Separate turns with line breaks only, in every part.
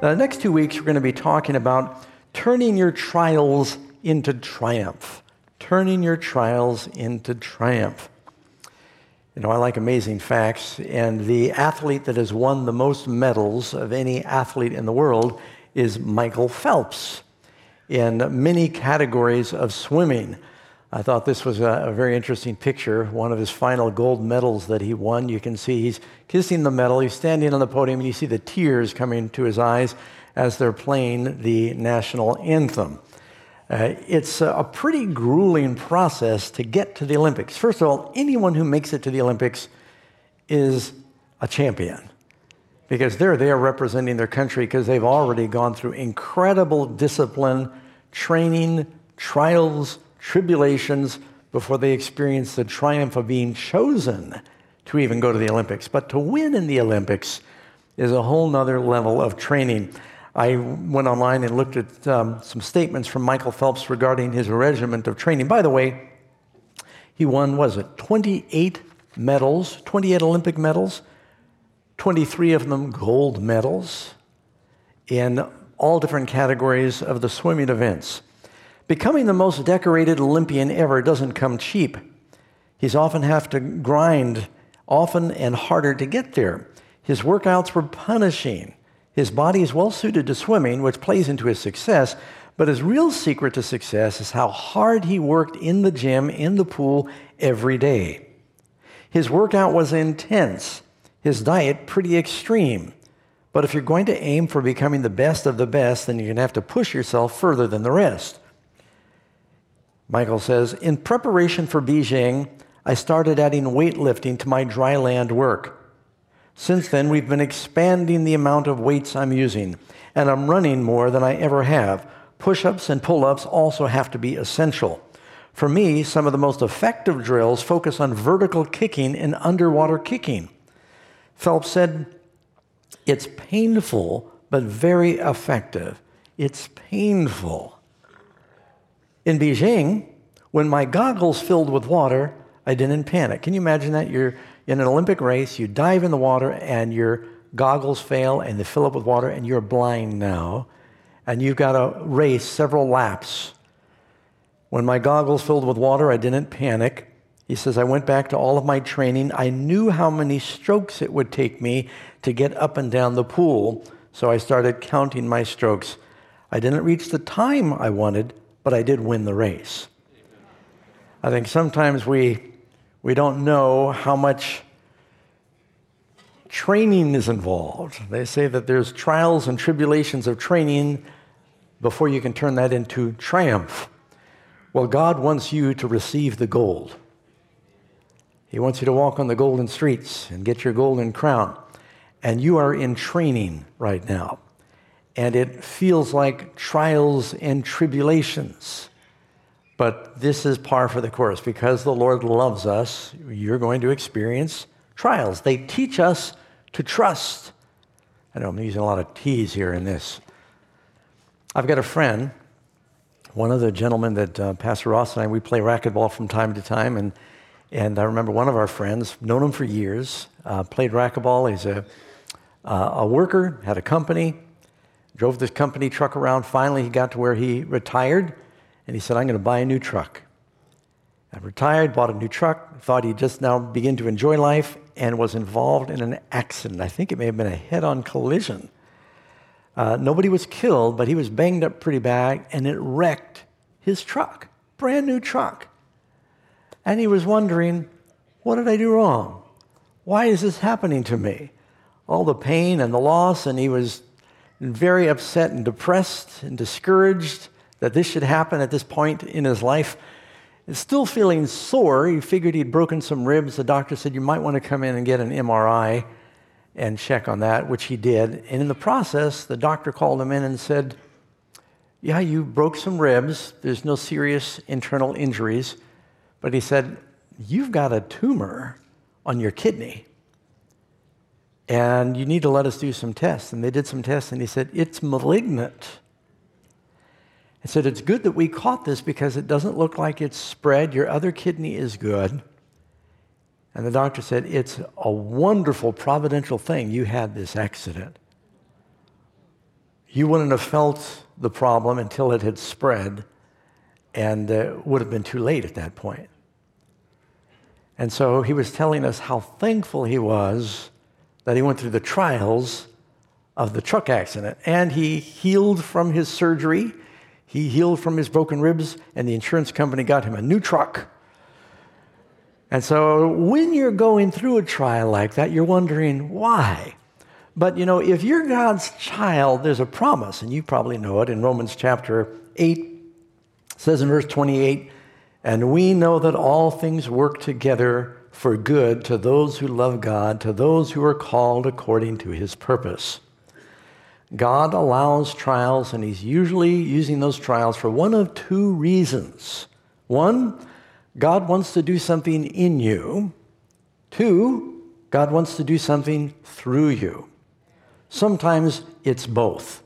The next two weeks, we're going to be talking about turning your trials into triumph. Turning your trials into triumph. You know, I like amazing facts, and the athlete that has won the most medals of any athlete in the world is Michael Phelps in many categories of swimming. I thought this was a, a, very interesting picture. One of his final gold medals that he won. You can see he's kissing the medal. He's standing on the podium, and you see the tears coming to his eyes as they're playing the national anthem. Uh, it's a pretty grueling process to get to the Olympics. First of all, anyone who makes it to the Olympics is a champion because they're there representing their country because they've already gone through incredible discipline, training, trials, tribulations before they experience the triumph of being chosen to even go to the Olympics. But to win in the Olympics is a whole nother level of training. I went online and looked at um, some statements from Michael Phelps regarding his regiment of training. By the way, he won, was it, 28 medals, 28 Olympic medals, 23 of them gold medals in all different categories of the swimming events. Becoming the most decorated Olympian ever doesn't come cheap. He's often have to grind often and harder to get there. His workouts were punishing. His body is well suited to swimming, which plays into his success, but his real secret to success is how hard he worked in the gym, in the pool, every day. His workout was intense, his diet pretty extreme. But if you're going to aim for becoming the best of the best, then you're going to have to push yourself further than the rest. Michael says, In preparation for Beijing, I started adding weightlifting to my dry land work. Since then, we've been expanding the amount of weights I'm using, and I'm running more than I ever have. Push ups and pull ups also have to be essential. For me, some of the most effective drills focus on vertical kicking and underwater kicking. Phelps said, It's painful, but very effective. It's painful. In Beijing, when my goggles filled with water, I didn't panic. Can you imagine that? You're in an Olympic race, you dive in the water and your goggles fail and they fill up with water and you're blind now. And you've got to race several laps. When my goggles filled with water, I didn't panic. He says, I went back to all of my training. I knew how many strokes it would take me to get up and down the pool, so I started counting my strokes. I didn't reach the time I wanted, but I did win the race. I think sometimes we we don't know how much training is involved. They say that there's trials and tribulations of training before you can turn that into triumph. Well, God wants you to receive the gold. He wants you to walk on the golden streets and get your golden crown. And you are in training right now. And it feels like trials and tribulations. But this is par for the course. Because the Lord loves us, you're going to experience trials. They teach us to trust. I know I'm using a lot of T's here in this. I've got a friend, one of the gentlemen that uh, Pastor Ross and I, we play racquetball from time to time. And, and I remember one of our friends, known him for years, uh, played racquetball. He's a, uh, a worker, had a company, drove this company truck around. Finally, he got to where he retired and he said, I'm going to buy a new truck. I retired, bought a new truck, thought he'd just now begin to enjoy life, and was involved in an accident. I think it may have been a head on collision. Uh, nobody was killed, but he was banged up pretty bad, and it wrecked his truck, brand new truck. And he was wondering, what did I do wrong? Why is this happening to me? All the pain and the loss, and he was very upset and depressed and discouraged that this should happen at this point in his life. Is still feeling sore. He figured he'd broken some ribs. The doctor said, You might want to come in and get an MRI and check on that, which he did. And in the process, the doctor called him in and said, Yeah, you broke some ribs. There's no serious internal injuries. But he said, You've got a tumor on your kidney. And you need to let us do some tests. And they did some tests, and he said, It's malignant. I said, It's good that we caught this because it doesn't look like it's spread. Your other kidney is good. And the doctor said, It's a wonderful providential thing you had this accident. you wouldn't have felt the problem until it had spread and uh, would have been too late at that point. And so he was telling us how thankful he was that he went through the trials of the truck accident and he healed from his surgery. He healed from his broken ribs, and the insurance company got him a new truck. And so when you're going through a trial like that, you're wondering why. But you know, if you're God's child, there's a promise, and you probably know it in Romans chapter 8 says in verse 28 And we know that all things work together for good to those who love God, to those who are called according to his purpose. God allows trials, and he's usually using those trials for one of two reasons. One, God wants to do something in you. Two, God wants to do something through you. Sometimes it's both.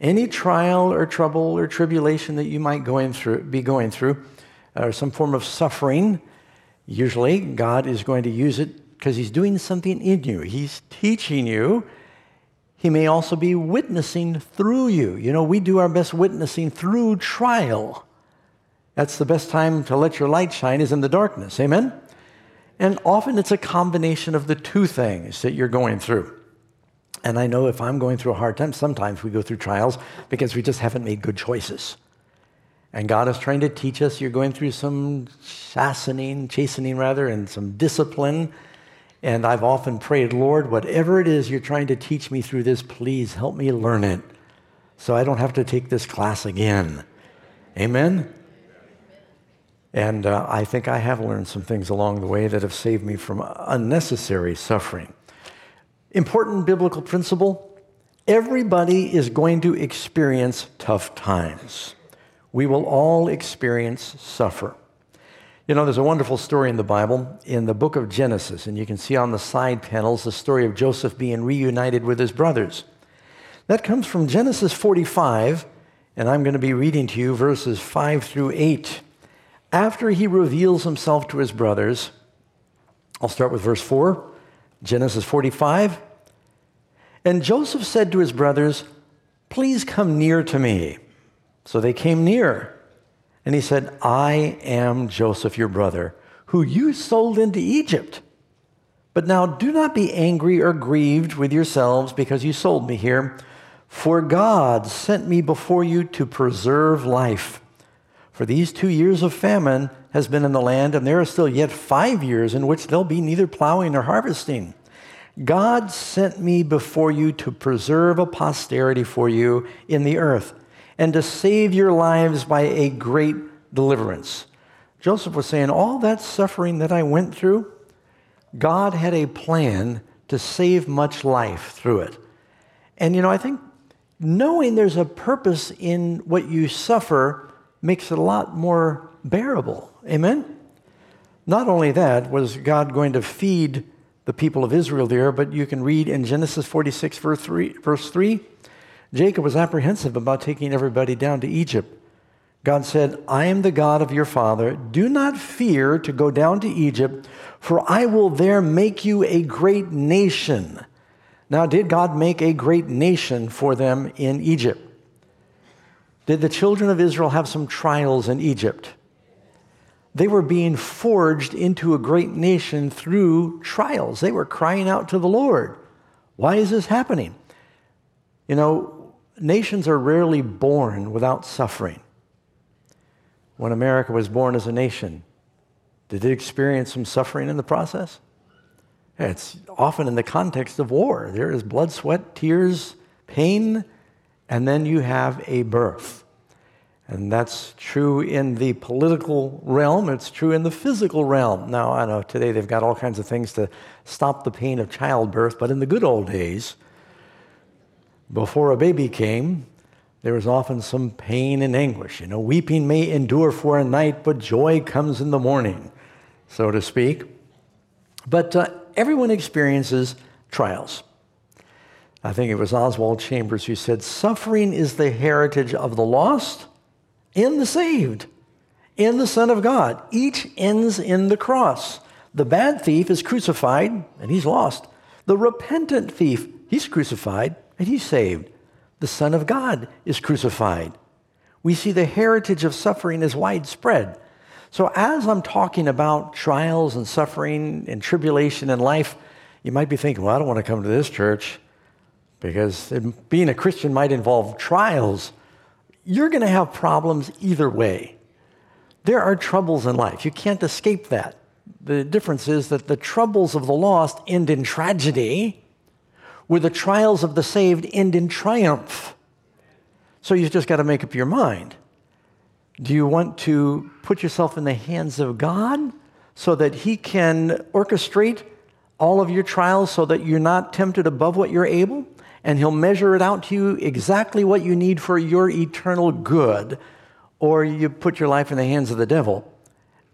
Any trial or trouble or tribulation that you might going through, be going through, or some form of suffering, usually God is going to use it because He's doing something in you. He's teaching you. He may also be witnessing through you. You know, we do our best witnessing through trial. That's the best time to let your light shine is in the darkness. Amen? And often it's a combination of the two things that you're going through. And I know if I'm going through a hard time, sometimes we go through trials because we just haven't made good choices. And God is trying to teach us. You're going through some chastening, chastening rather, and some discipline. And I've often prayed, Lord, whatever it is you're trying to teach me through this, please help me learn it so I don't have to take this class again. Amen? And uh, I think I have learned some things along the way that have saved me from unnecessary suffering. Important biblical principle everybody is going to experience tough times. We will all experience suffer. You know, there's a wonderful story in the Bible in the book of Genesis, and you can see on the side panels the story of Joseph being reunited with his brothers. That comes from Genesis 45, and I'm going to be reading to you verses 5 through 8. After he reveals himself to his brothers, I'll start with verse 4. Genesis 45. And Joseph said to his brothers, Please come near to me. So they came near. And he said, I am Joseph, your brother, who you sold into Egypt. But now do not be angry or grieved with yourselves because you sold me here. For God sent me before you to preserve life. For these two years of famine has been in the land, and there are still yet five years in which there'll be neither plowing nor harvesting. God sent me before you to preserve a posterity for you in the earth and to save your lives by a great deliverance. Joseph was saying, All that suffering that I went through, God had a plan to save much life through it. And you know, I think knowing there's a purpose in what you suffer makes it a lot more bearable. Amen? Not only that, was God going to feed the people of Israel there, but you can read in Genesis 46, verse 3, verse 3 Jacob was apprehensive about taking everybody down to Egypt. God said, I am the God of your father. Do not fear to go down to Egypt, for I will there make you a great nation. Now, did God make a great nation for them in Egypt? Did the children of Israel have some trials in Egypt? They were being forged into a great nation through trials. They were crying out to the Lord. Why is this happening? You know, nations are rarely born without suffering. When America was born as a nation, did it experience some suffering in the process? It's often in the context of war. There is blood, sweat, tears, pain, and then you have a birth. And that's true in the political realm, it's true in the physical realm. Now, I know today they've got all kinds of things to stop the pain of childbirth, but in the good old days, before a baby came, there was often some pain and anguish. You know, weeping may endure for a night, but joy comes in the morning, so to speak. But uh, everyone experiences trials. I think it was Oswald Chambers who said, Suffering is the heritage of the lost and the saved, in the Son of God. Each ends in the cross. The bad thief is crucified and he's lost. The repentant thief, he's crucified and he's saved. the Son of God is crucified. We see the heritage of suffering is widespread. So, as I'm talking about trials and suffering and tribulation in life, you might be thinking, well, I don't want to come to this church because being a Christian might involve trials. You're going to have problems either way. There are troubles in life. You can't escape that. The difference is that the troubles of the lost end in tragedy, where the trials of the saved end in triumph. So you've just got to make up your mind. Do you want to put yourself in the hands of God so that He can orchestrate all of your trials so that you're not tempted above what you're able? And He'll measure it out to you exactly what you need for your eternal good. Or you put your life in the hands of the devil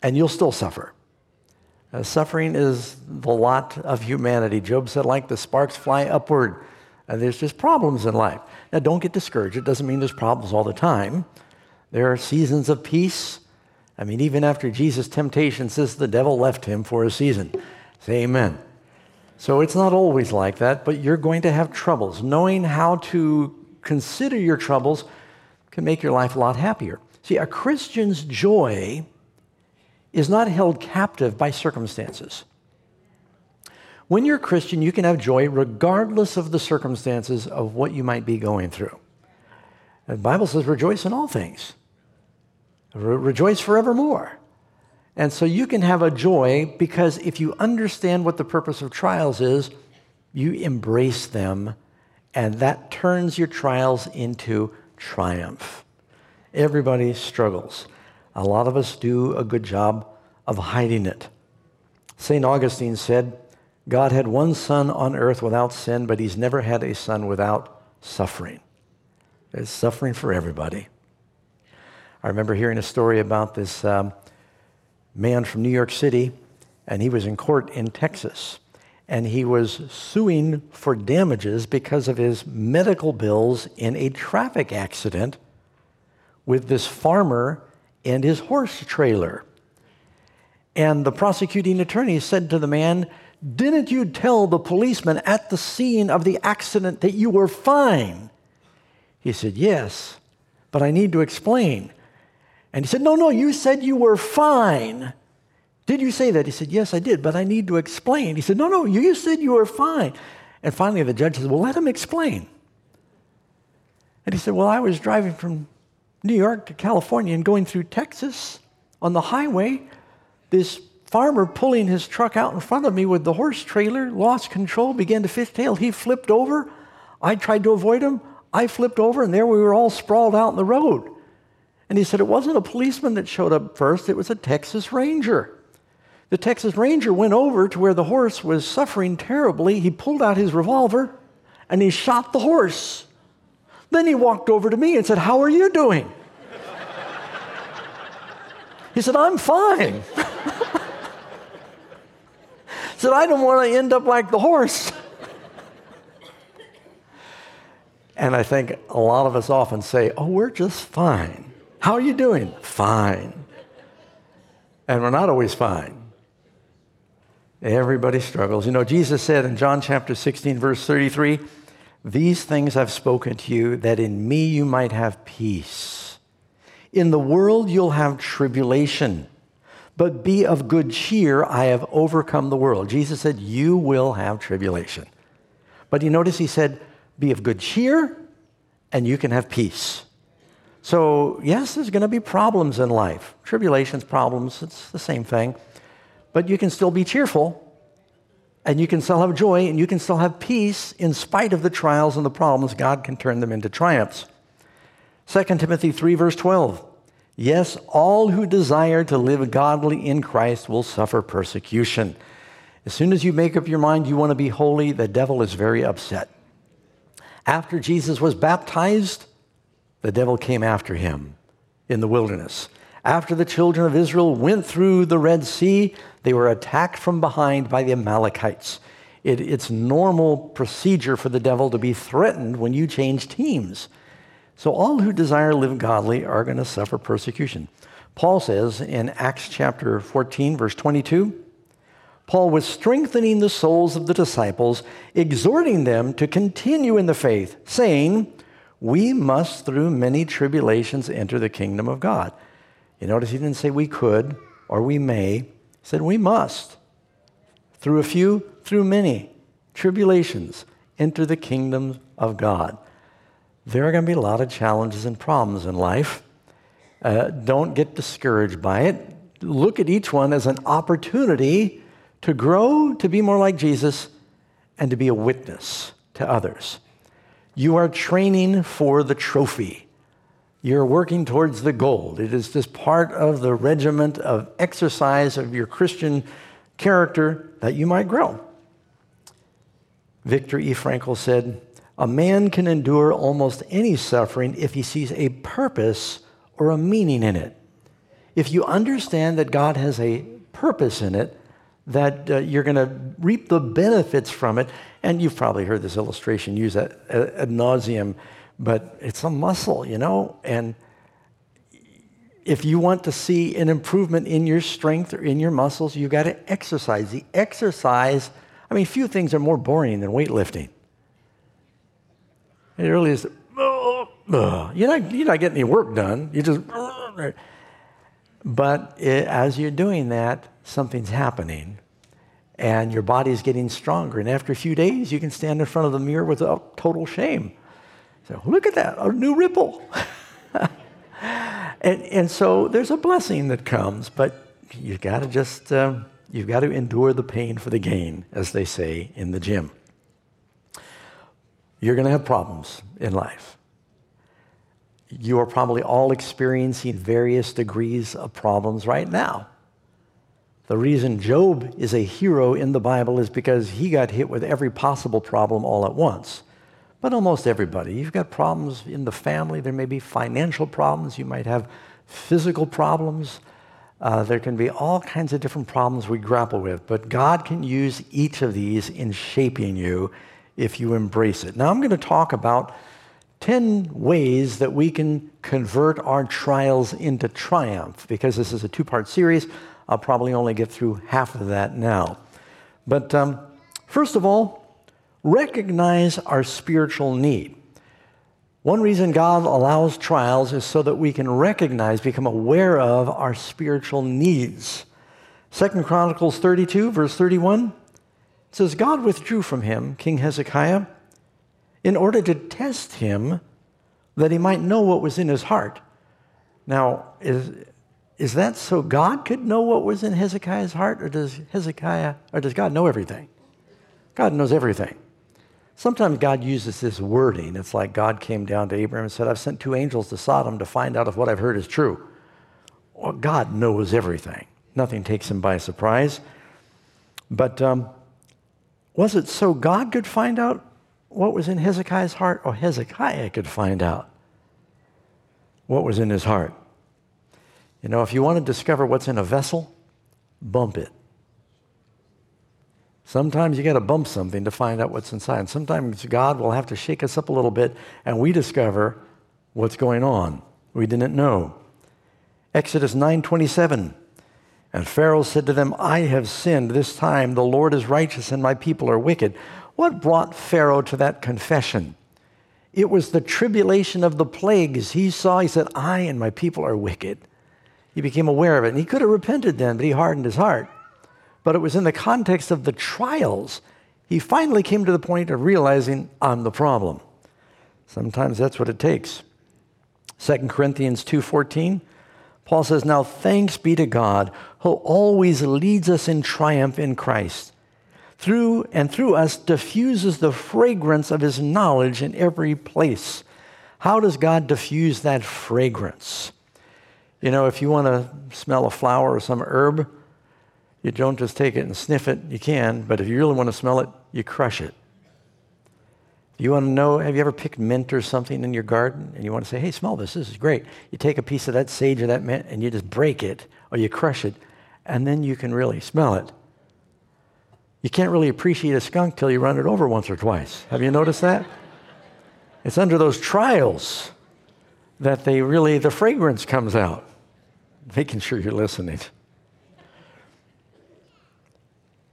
and you'll still suffer. Uh, suffering is the lot of humanity. Job said, like the sparks fly upward. And there's just problems in life. Now, don't get discouraged. It doesn't mean there's problems all the time. There are seasons of peace. I mean, even after Jesus' temptation says the devil left him for a season. Say amen. So it's not always like that, but you're going to have troubles. Knowing how to consider your troubles can make your life a lot happier. See, a Christian's joy is not held captive by circumstances. When you're a Christian, you can have joy regardless of the circumstances of what you might be going through. The Bible says, rejoice in all things, Re- rejoice forevermore. And so you can have a joy because if you understand what the purpose of trials is, you embrace them, and that turns your trials into triumph. Everybody struggles. A lot of us do a good job of hiding it. St. Augustine said, God had one son on earth without sin, but he's never had a son without suffering. There's suffering for everybody. I remember hearing a story about this um, man from New York City, and he was in court in Texas. And he was suing for damages because of his medical bills in a traffic accident with this farmer and his horse trailer. And the prosecuting attorney said to the man, Didn't you tell the policeman at the scene of the accident that you were fine? He said, Yes, but I need to explain. And he said, No, no, you said you were fine. Did you say that? He said, Yes, I did, but I need to explain. He said, No, no, you said you were fine. And finally, the judge said, Well, let him explain. And he said, Well, I was driving from New York to California and going through Texas on the highway. This farmer pulling his truck out in front of me with the horse trailer lost control, began to fishtail. He flipped over. I tried to avoid him. I flipped over, and there we were all sprawled out in the road. And he said it wasn't a policeman that showed up first, it was a Texas Ranger. The Texas Ranger went over to where the horse was suffering terribly. He pulled out his revolver and he shot the horse. Then he walked over to me and said, How are you doing? he said, I'm fine. said, I don't want to end up like the horse. and I think a lot of us often say, Oh, we're just fine. How are you doing? Fine. And we're not always fine. Everybody struggles. You know, Jesus said in John chapter 16, verse 33, These things I've spoken to you, that in me you might have peace. In the world you'll have tribulation, but be of good cheer. I have overcome the world. Jesus said, You will have tribulation. But you notice he said, Be of good cheer, and you can have peace. So, yes, there's going to be problems in life tribulations, problems, it's the same thing. But you can still be cheerful, and you can still have joy, and you can still have peace in spite of the trials and the problems. God can turn them into triumphs. 2 Timothy 3, verse 12. Yes, all who desire to live godly in Christ will suffer persecution. As soon as you make up your mind you want to be holy, the devil is very upset. After Jesus was baptized, the devil came after him in the wilderness. After the children of Israel went through the Red Sea, they were attacked from behind by the Amalekites. It, it's normal procedure for the devil to be threatened when you change teams. So all who desire to live godly are going to suffer persecution. Paul says in Acts chapter 14, verse 22, Paul was strengthening the souls of the disciples, exhorting them to continue in the faith, saying, we must, through many tribulations, enter the kingdom of God. You notice he didn't say we could or we may, said we must. Through a few, through many tribulations, enter the kingdom of God. There are going to be a lot of challenges and problems in life. Uh, don't get discouraged by it. Look at each one as an opportunity to grow, to be more like Jesus, and to be a witness to others. You are training for the trophy. You're working towards the goal. It is just part of the regiment of exercise of your Christian character that you might grow. Viktor E. Frankl said, A man can endure almost any suffering if he sees a purpose or a meaning in it. If you understand that God has a purpose in it, that uh, you're going to reap the benefits from it. And you've probably heard this illustration used ad, ad nauseum, but it's a muscle, you know? And if you want to see an improvement in your strength or in your muscles, you've got to exercise. The exercise, I mean, few things are more boring than weightlifting. It really is. You're not, you're not getting any work done. You just. But it, as you're doing that, something's happening and your body's getting stronger. And after a few days, you can stand in front of the mirror without total shame. So, look at that, a new ripple. and, and so there's a blessing that comes, but you've got to just, uh, you've got to endure the pain for the gain, as they say in the gym. You're going to have problems in life. You are probably all experiencing various degrees of problems right now. The reason Job is a hero in the Bible is because he got hit with every possible problem all at once. But almost everybody. You've got problems in the family. There may be financial problems. You might have physical problems. Uh, there can be all kinds of different problems we grapple with. But God can use each of these in shaping you if you embrace it. Now, I'm going to talk about 10 ways that we can convert our trials into triumph because this is a two part series. I'll probably only get through half of that now. But um, first of all, recognize our spiritual need. One reason God allows trials is so that we can recognize, become aware of our spiritual needs. Second Chronicles 32, verse 31 says, God withdrew from him, King Hezekiah, in order to test him that he might know what was in his heart. Now, is, is that so God could know what was in Hezekiah's heart, or does Hezekiah, or does God know everything? God knows everything. Sometimes God uses this wording. It's like God came down to Abraham and said, I've sent two angels to Sodom to find out if what I've heard is true. Well, God knows everything. Nothing takes him by surprise. But um, was it so God could find out what was in Hezekiah's heart, or Hezekiah could find out what was in his heart? You know, if you want to discover what's in a vessel, bump it. Sometimes you got to bump something to find out what's inside. And sometimes God will have to shake us up a little bit and we discover what's going on. We didn't know. Exodus 9:27. And Pharaoh said to them, I have sinned this time. The Lord is righteous and my people are wicked. What brought Pharaoh to that confession? It was the tribulation of the plagues. He saw, he said, I and my people are wicked. He became aware of it. And he could have repented then, but he hardened his heart. But it was in the context of the trials he finally came to the point of realizing I'm the problem. Sometimes that's what it takes. 2 Corinthians 2:14 Paul says, "Now thanks be to God who always leads us in triumph in Christ. Through and through us diffuses the fragrance of his knowledge in every place." How does God diffuse that fragrance? You know, if you want to smell a flower or some herb, you don't just take it and sniff it. You can, but if you really want to smell it, you crush it. You want to know, have you ever picked mint or something in your garden and you want to say, hey, smell this, this is great. You take a piece of that sage or that mint and you just break it or you crush it, and then you can really smell it. You can't really appreciate a skunk till you run it over once or twice. Have you noticed that? It's under those trials that they really, the fragrance comes out making sure you're listening.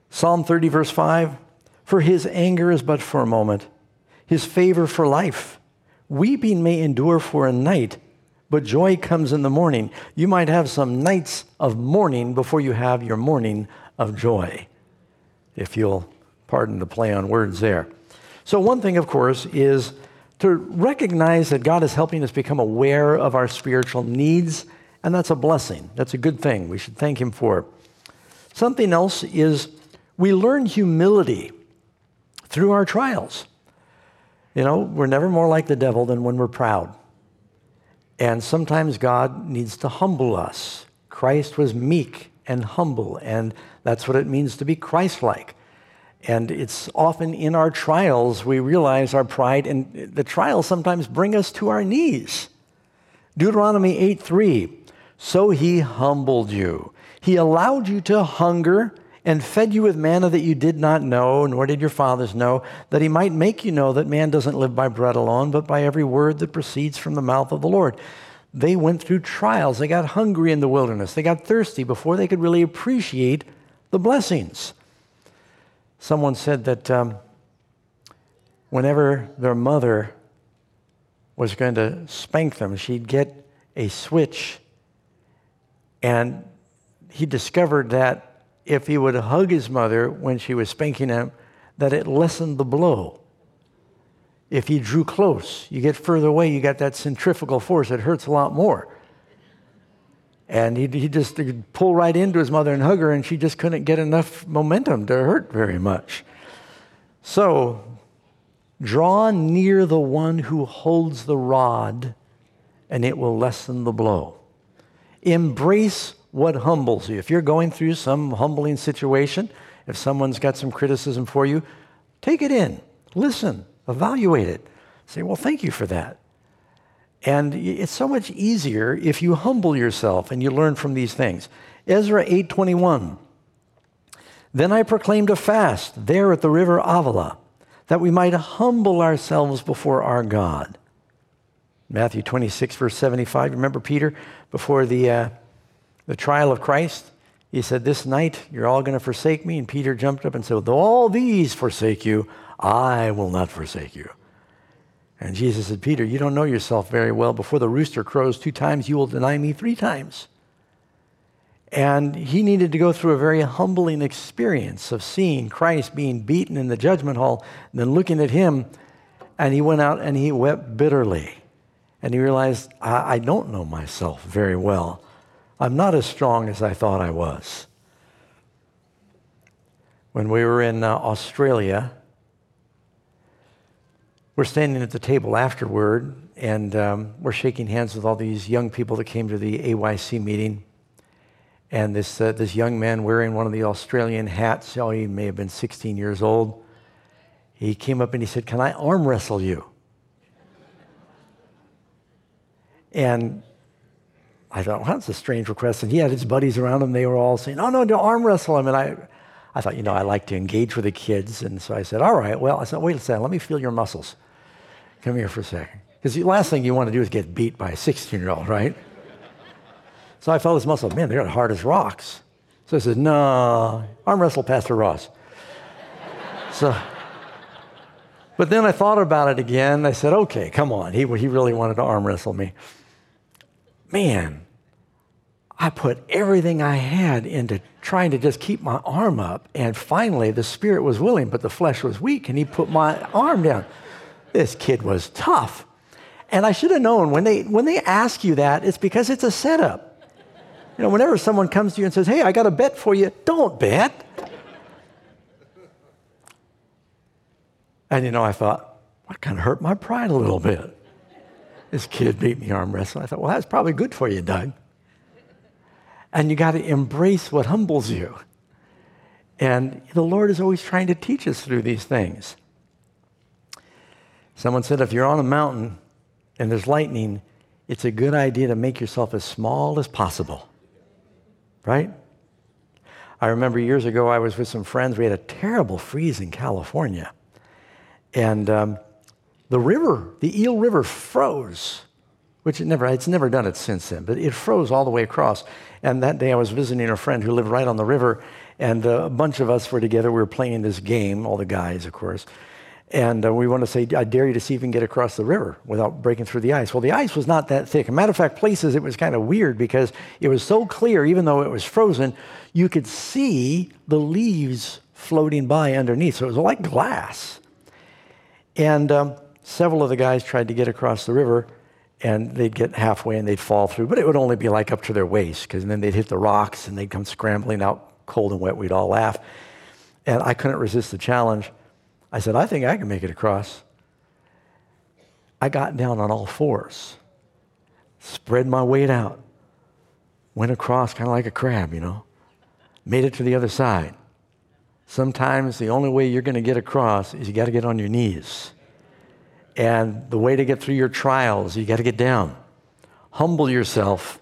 Psalm 30, verse 5 For his anger is but for a moment, his favor for life. Weeping may endure for a night, but joy comes in the morning. You might have some nights of mourning before you have your morning of joy, if you'll pardon the play on words there. So, one thing, of course, is to recognize that God is helping us become aware of our spiritual needs, and that's a blessing. That's a good thing. We should thank Him for. Something else is we learn humility through our trials. You know, we're never more like the devil than when we're proud. And sometimes God needs to humble us. Christ was meek and humble, and that's what it means to be Christ like. And it's often in our trials we realize our pride, and the trials sometimes bring us to our knees. Deuteronomy 8 3. So he humbled you. He allowed you to hunger and fed you with manna that you did not know, nor did your fathers know, that he might make you know that man doesn't live by bread alone, but by every word that proceeds from the mouth of the Lord. They went through trials. They got hungry in the wilderness. They got thirsty before they could really appreciate the blessings. Someone said that um, whenever their mother was going to spank them, she'd get a switch. And he discovered that if he would hug his mother when she was spanking him, that it lessened the blow. If he drew close, you get further away, you got that centrifugal force. It hurts a lot more. And he, he just he'd pull right into his mother and hug her, and she just couldn't get enough momentum to hurt very much. So, draw near the one who holds the rod, and it will lessen the blow. Embrace what humbles you. If you're going through some humbling situation, if someone's got some criticism for you, take it in, listen, evaluate it. Say, well, thank you for that. And it's so much easier if you humble yourself and you learn from these things. Ezra 8:21. Then I proclaimed a fast there at the river Havilah, that we might humble ourselves before our God. Matthew 26, verse 75. Remember Peter before the, uh, the trial of Christ? He said, This night you're all going to forsake me. And Peter jumped up and said, Though all these forsake you, I will not forsake you. And Jesus said, Peter, you don't know yourself very well. Before the rooster crows two times, you will deny me three times. And he needed to go through a very humbling experience of seeing Christ being beaten in the judgment hall, and then looking at him, and he went out and he wept bitterly. And he realized, I, I don't know myself very well. I'm not as strong as I thought I was. When we were in uh, Australia, we're standing at the table afterward, and um, we're shaking hands with all these young people that came to the AYC meeting. And this, uh, this young man wearing one of the Australian hats, oh, he may have been 16 years old, he came up and he said, Can I arm wrestle you? And I thought, well, that's a strange request. And he had his buddies around him. They were all saying, oh, no, to arm wrestle him. And I, I thought, you know, I like to engage with the kids. And so I said, all right, well, I said, wait a second, let me feel your muscles. Come here for a second. Because the last thing you want to do is get beat by a 16 year old, right? so I felt his muscles. Man, they're hard as rocks. So I said, no, arm wrestle Pastor Ross. so, but then I thought about it again. I said, okay, come on. He, he really wanted to arm wrestle me. Man, I put everything I had into trying to just keep my arm up. And finally, the spirit was willing, but the flesh was weak, and he put my arm down. This kid was tough. And I should have known when they, when they ask you that, it's because it's a setup. You know, whenever someone comes to you and says, Hey, I got a bet for you, don't bet. And you know, I thought, what kind of hurt my pride a little bit. This kid beat me arm wrestling. I thought, well, that's probably good for you, Doug. And you got to embrace what humbles you. And the Lord is always trying to teach us through these things. Someone said if you're on a mountain and there's lightning, it's a good idea to make yourself as small as possible. Right? I remember years ago, I was with some friends. We had a terrible freeze in California. And um, the river, the Eel River, froze, which it never, it's never done it since then, but it froze all the way across. And that day I was visiting a friend who lived right on the river, and uh, a bunch of us were together. We were playing this game, all the guys, of course. And uh, we want to say, I dare you to see if you can get across the river without breaking through the ice. Well, the ice was not that thick. As a matter of fact, places it was kind of weird because it was so clear, even though it was frozen, you could see the leaves floating by underneath. So it was like glass. And um, several of the guys tried to get across the river, and they'd get halfway and they'd fall through, but it would only be like up to their waist because then they'd hit the rocks and they'd come scrambling out cold and wet. We'd all laugh. And I couldn't resist the challenge. I said, I think I can make it across. I got down on all fours, spread my weight out, went across kind of like a crab, you know, made it to the other side. Sometimes the only way you're going to get across is you got to get on your knees. And the way to get through your trials, you got to get down. Humble yourself.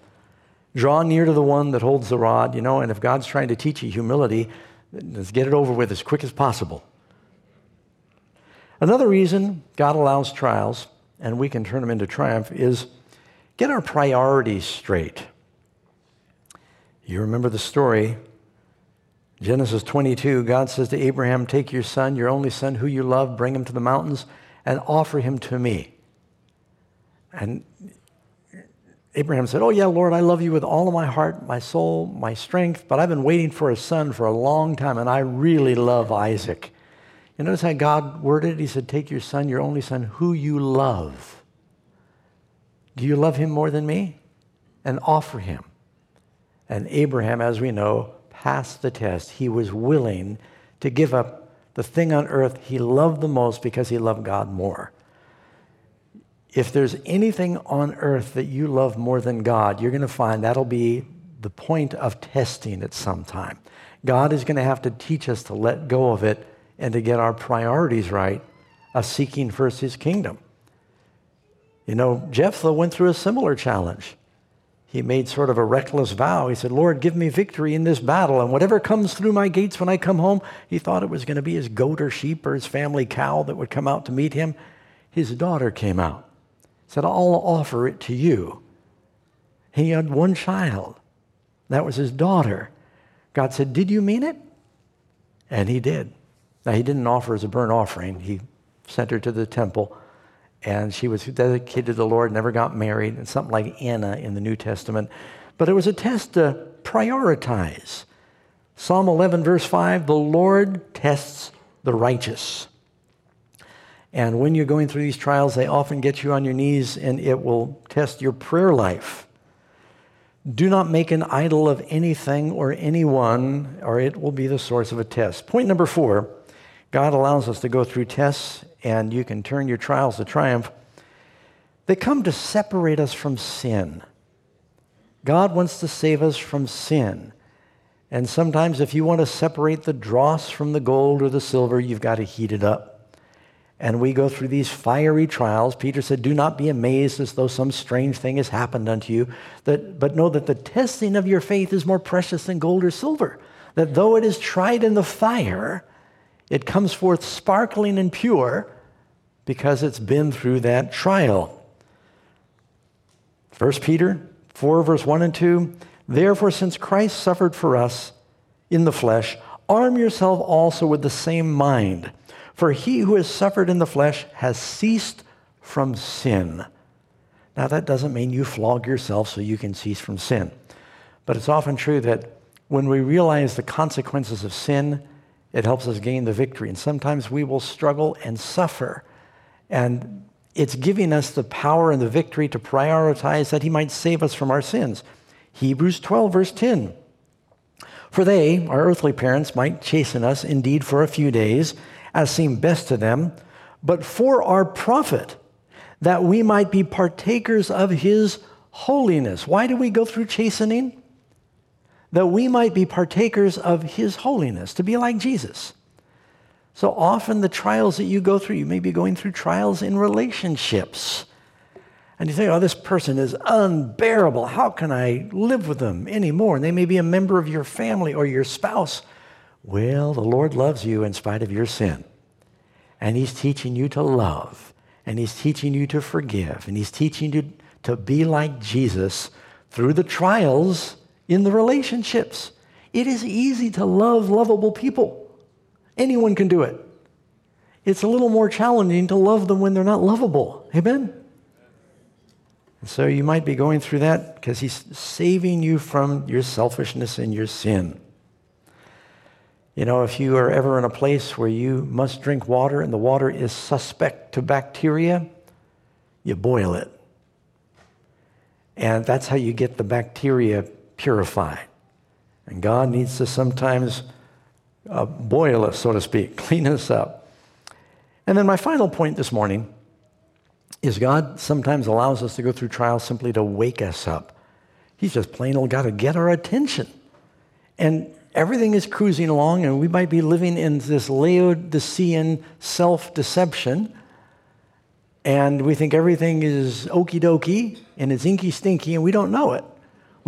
Draw near to the one that holds the rod, you know, and if God's trying to teach you humility, let's get it over with as quick as possible. Another reason God allows trials, and we can turn them into triumph, is get our priorities straight. You remember the story. Genesis 22, God says to Abraham, Take your son, your only son, who you love, bring him to the mountains, and offer him to me. And Abraham said, Oh, yeah, Lord, I love you with all of my heart, my soul, my strength, but I've been waiting for a son for a long time, and I really love Isaac. You notice how God worded it? He said, Take your son, your only son, who you love. Do you love him more than me? And offer him. And Abraham, as we know, passed the test. He was willing to give up the thing on earth he loved the most because he loved God more. If there's anything on earth that you love more than God, you're going to find that'll be the point of testing at some time. God is going to have to teach us to let go of it and to get our priorities right of seeking first his kingdom. You know, Jephthah went through a similar challenge. He made sort of a reckless vow. He said, Lord, give me victory in this battle, and whatever comes through my gates when I come home, he thought it was going to be his goat or sheep or his family cow that would come out to meet him. His daughter came out, said, I'll offer it to you. He had one child. That was his daughter. God said, Did you mean it? And he did. Now, he didn't offer as a burnt offering. He sent her to the temple, and she was dedicated to the Lord, never got married, and something like Anna in the New Testament. But it was a test to prioritize. Psalm 11, verse 5 the Lord tests the righteous. And when you're going through these trials, they often get you on your knees, and it will test your prayer life. Do not make an idol of anything or anyone, or it will be the source of a test. Point number four God allows us to go through tests, and you can turn your trials to triumph. They come to separate us from sin. God wants to save us from sin. And sometimes, if you want to separate the dross from the gold or the silver, you've got to heat it up. And we go through these fiery trials. Peter said, Do not be amazed as though some strange thing has happened unto you, that, but know that the testing of your faith is more precious than gold or silver. That though it is tried in the fire, it comes forth sparkling and pure because it's been through that trial. 1 Peter 4, verse 1 and 2 Therefore, since Christ suffered for us in the flesh, arm yourself also with the same mind. For he who has suffered in the flesh has ceased from sin. Now, that doesn't mean you flog yourself so you can cease from sin. But it's often true that when we realize the consequences of sin, it helps us gain the victory. And sometimes we will struggle and suffer. And it's giving us the power and the victory to prioritize that He might save us from our sins. Hebrews 12, verse 10. For they, our earthly parents, might chasten us indeed for a few days, as seemed best to them, but for our profit, that we might be partakers of His holiness. Why do we go through chastening? That we might be partakers of his holiness, to be like Jesus. So often, the trials that you go through, you may be going through trials in relationships. And you think, oh, this person is unbearable. How can I live with them anymore? And they may be a member of your family or your spouse. Well, the Lord loves you in spite of your sin. And He's teaching you to love. And He's teaching you to forgive. And He's teaching you to be like Jesus through the trials in the relationships. It is easy to love lovable people. Anyone can do it. it's a little more challenging to love them when they're not lovable. Amen? And so you might be going through that because he's saving you from your selfishness and your sin. You know, if you are ever in a place where you must drink water and the water is suspect to bacteria, you boil it. And that's how you get the bacteria purified. And God needs to sometimes uh, boil us, so to speak, clean us up. And then my final point this morning is God sometimes allows us to go through trials simply to wake us up. He's just plain old got to get our attention. And everything is cruising along, and we might be living in this Laodicean self deception. And we think everything is okie dokie and it's inky stinky, and we don't know it.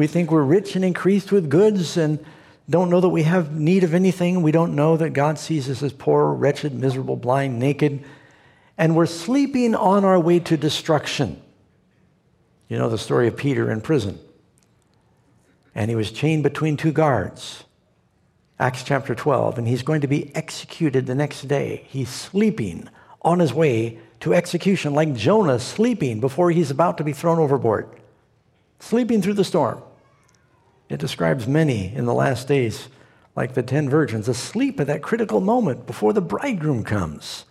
We think we're rich and increased with goods and don't know that we have need of anything. We don't know that God sees us as poor, wretched, miserable, blind, naked. And we're sleeping on our way to destruction. You know the story of Peter in prison. And he was chained between two guards. Acts chapter 12. And he's going to be executed the next day. He's sleeping on his way to execution, like Jonah sleeping before he's about to be thrown overboard, sleeping through the storm. It describes many in the last days, like the ten virgins, asleep at that critical moment before the bridegroom comes.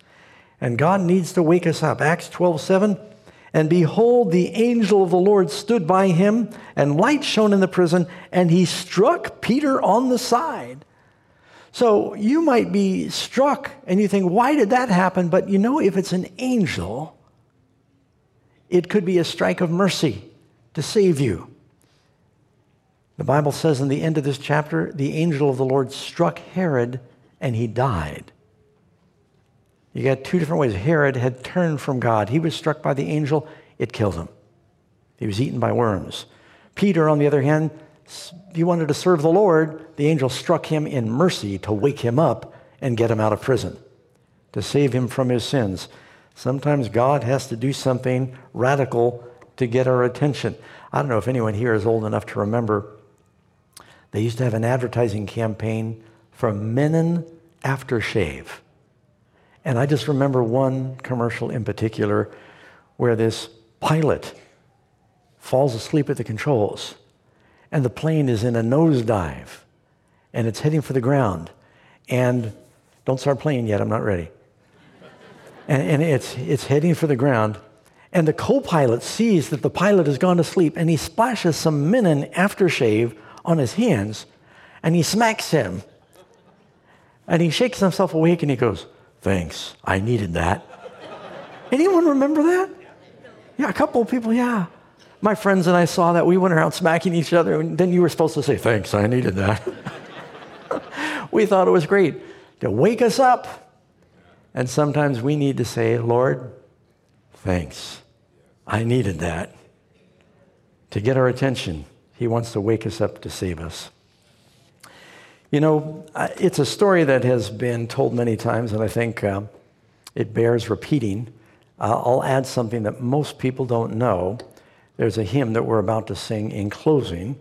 And God needs to wake us up. Acts 12 7. And behold, the angel of the Lord stood by him, and light shone in the prison, and he struck Peter on the side. So you might be struck and you think, why did that happen? But you know, if it's an angel, it could be a strike of mercy to save you. The Bible says in the end of this chapter, the angel of the Lord struck Herod and he died. You got two different ways. Herod had turned from God. He was struck by the angel, it killed him. He was eaten by worms. Peter, on the other hand, he wanted to serve the Lord. The angel struck him in mercy to wake him up and get him out of prison, to save him from his sins. Sometimes God has to do something radical to get our attention. I don't know if anyone here is old enough to remember they used to have an advertising campaign for Mennen aftershave. And I just remember one commercial in particular where this pilot falls asleep at the controls and the plane is in a nosedive and it's heading for the ground. And don't start playing yet, I'm not ready. And, and it's, it's heading for the ground. And the co pilot sees that the pilot has gone to sleep and he splashes some Mennen aftershave on his hands and he smacks him. And he shakes himself awake and he goes, Thanks, I needed that. Anyone remember that? Yeah, a couple of people, yeah. My friends and I saw that. We went around smacking each other, and then you were supposed to say, Thanks, I needed that. we thought it was great to wake us up. And sometimes we need to say, Lord, thanks. I needed that. To get our attention, He wants to wake us up to save us. You know, it's a story that has been told many times, and I think uh, it bears repeating. Uh, I'll add something that most people don't know. There's a hymn that we're about to sing in closing,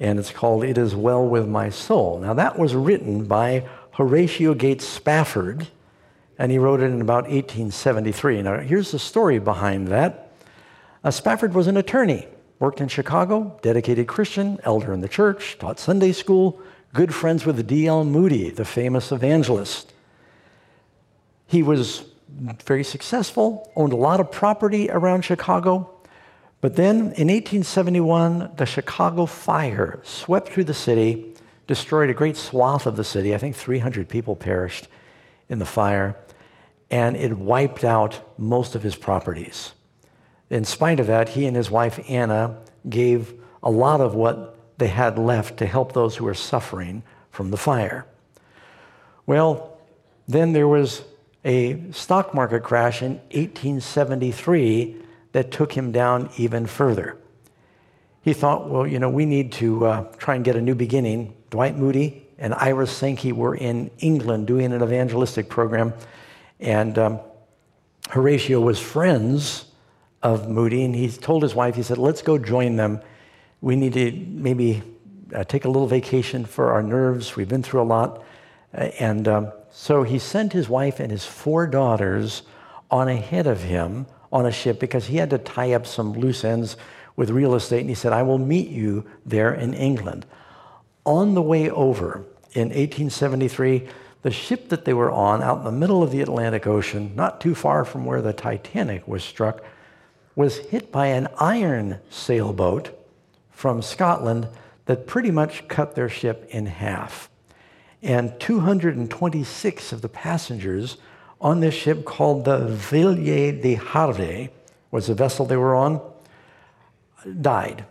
and it's called It Is Well With My Soul. Now, that was written by Horatio Gates Spafford, and he wrote it in about 1873. Now, here's the story behind that. Uh, Spafford was an attorney, worked in Chicago, dedicated Christian, elder in the church, taught Sunday school good friends with D.L. Moody, the famous evangelist. He was very successful, owned a lot of property around Chicago. But then in 1871, the Chicago fire swept through the city, destroyed a great swath of the city. I think 300 people perished in the fire, and it wiped out most of his properties. In spite of that, he and his wife Anna gave a lot of what they had left to help those who were suffering from the fire. Well, then there was a stock market crash in 1873 that took him down even further. He thought, well, you know, we need to uh, try and get a new beginning. Dwight Moody and Ira Sankey were in England doing an evangelistic program, and um, Horatio was friends of Moody, and he told his wife, he said, let's go join them we need to maybe uh, take a little vacation for our nerves. We've been through a lot. And um, so he sent his wife and his four daughters on ahead of him on a ship because he had to tie up some loose ends with real estate. And he said, I will meet you there in England. On the way over in 1873, the ship that they were on out in the middle of the Atlantic Ocean, not too far from where the Titanic was struck, was hit by an iron sailboat from Scotland that pretty much cut their ship in half. And 226 of the passengers on this ship called the Ville de Havre was the vessel they were on, died.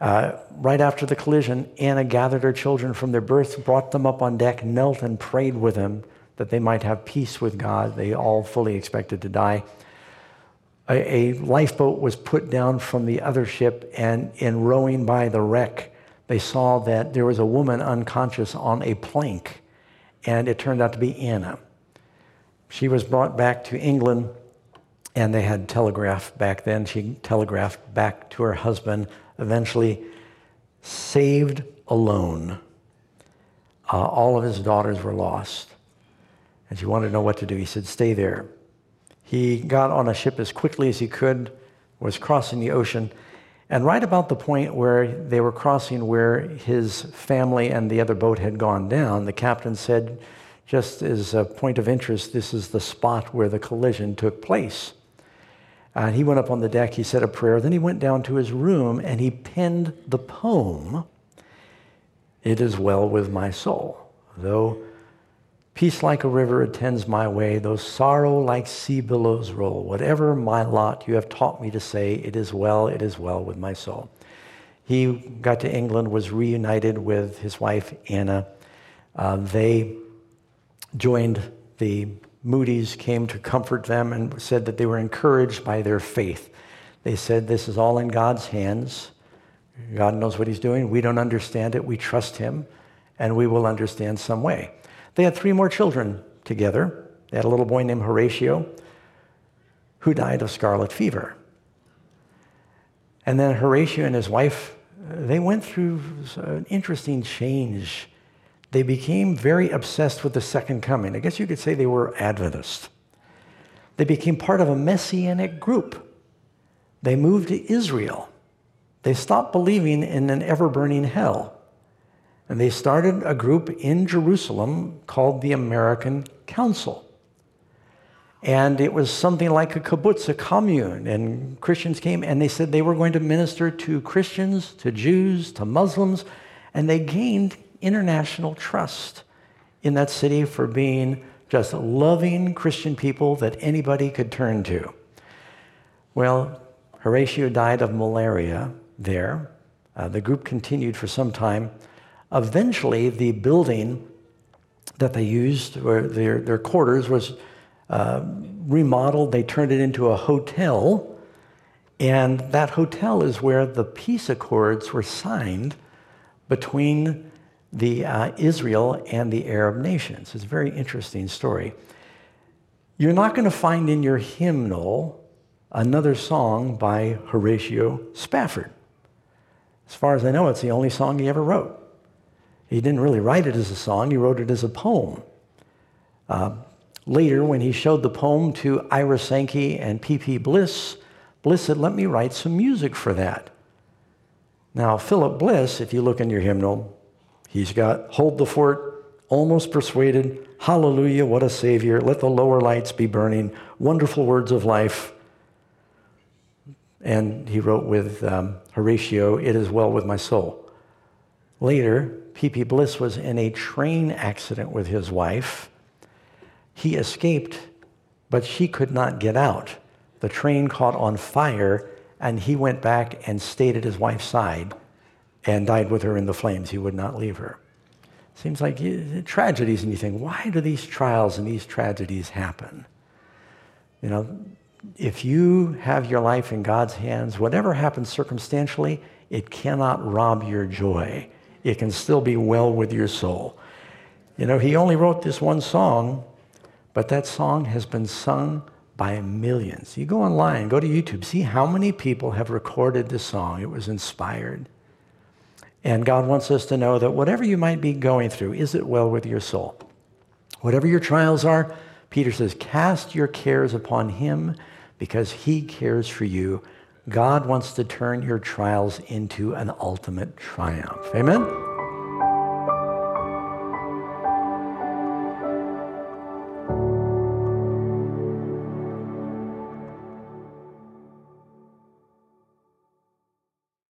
Uh, right after the collision, Anna gathered her children from their berths, brought them up on deck, knelt and prayed with them that they might have peace with God. They all fully expected to die. A, a lifeboat was put down from the other ship, and in rowing by the wreck, they saw that there was a woman unconscious on a plank, and it turned out to be Anna. She was brought back to England, and they had telegraph back then. She telegraphed back to her husband, eventually saved alone. Uh, all of his daughters were lost. And she wanted to know what to do. He said, Stay there. He got on a ship as quickly as he could, was crossing the ocean, and right about the point where they were crossing where his family and the other boat had gone down, the captain said, just as a point of interest, this is the spot where the collision took place. And he went up on the deck, he said a prayer, then he went down to his room and he penned the poem, It is Well with My Soul. Though peace like a river attends my way, though sorrow like sea billows roll, whatever my lot, you have taught me to say, It is well, it is well with my soul. He got to England, was reunited with his wife, Anna. Uh, they joined the Moody's came to comfort them and said that they were encouraged by their faith. They said, This is all in God's hands. God knows what He's doing. We don't understand it. We trust Him, and we will understand some way. They had three more children together. They had a little boy named Horatio who died of scarlet fever. And then Horatio and his wife, uh, they went through uh, an interesting change they became very obsessed with the second coming. I guess you could say they were Adventists. They became part of a messianic group. They moved to Israel. They stopped believing in an ever burning hell. And they started a group in Jerusalem called the American Council. And it was something like a kibbutz, a commune. And Christians came and they said they were going to minister to Christians, to Jews, to Muslims. And they gained international trust in that city for being just loving Christian people that anybody could turn to. Well, Horatio died of malaria there. Uh, the group continued for some time. Eventually, the building that they used, or their, their quarters, was uh, remodeled. They turned it into a hotel. And that hotel is where the peace accords were signed between the uh, Israel and the Arab nations. It's a very interesting story. You're not going to find in your hymnal another song by Horatio Spafford. As far as I know, it's the only song he ever wrote. He didn't really write it as a song, he wrote it as a poem. Uh, later, when he showed the poem to Ira Sankey and P.P. Bliss, Bliss said, Let me write some music for that. Now, Philip Bliss, if you look in your hymnal, He's got hold the fort, almost persuaded. Hallelujah, what a Savior. Let the lower lights be burning. Wonderful words of life. And he wrote with um, Horatio, It is well with my soul. Later, P.P. Bliss was in a train accident with his wife. He escaped, but she could not get out. The train caught on fire, and he went back and stayed at his wife's side and died with her in the flames. He would not leave her. Seems like tragedies, and you think, why do these trials and these tragedies happen? You know, if you have your life in God's hands, whatever happens circumstantially, it cannot rob your joy. It can still be well with your soul. You know, he only wrote this one song, but that song has been sung by millions. You go online, go to YouTube, see how many people have recorded this song. It was inspired. And God wants us to know that whatever you might be going through, is it well with your soul? Whatever your trials are, Peter says, cast your cares upon him because he cares for you. God wants to turn your trials into an ultimate triumph. Amen?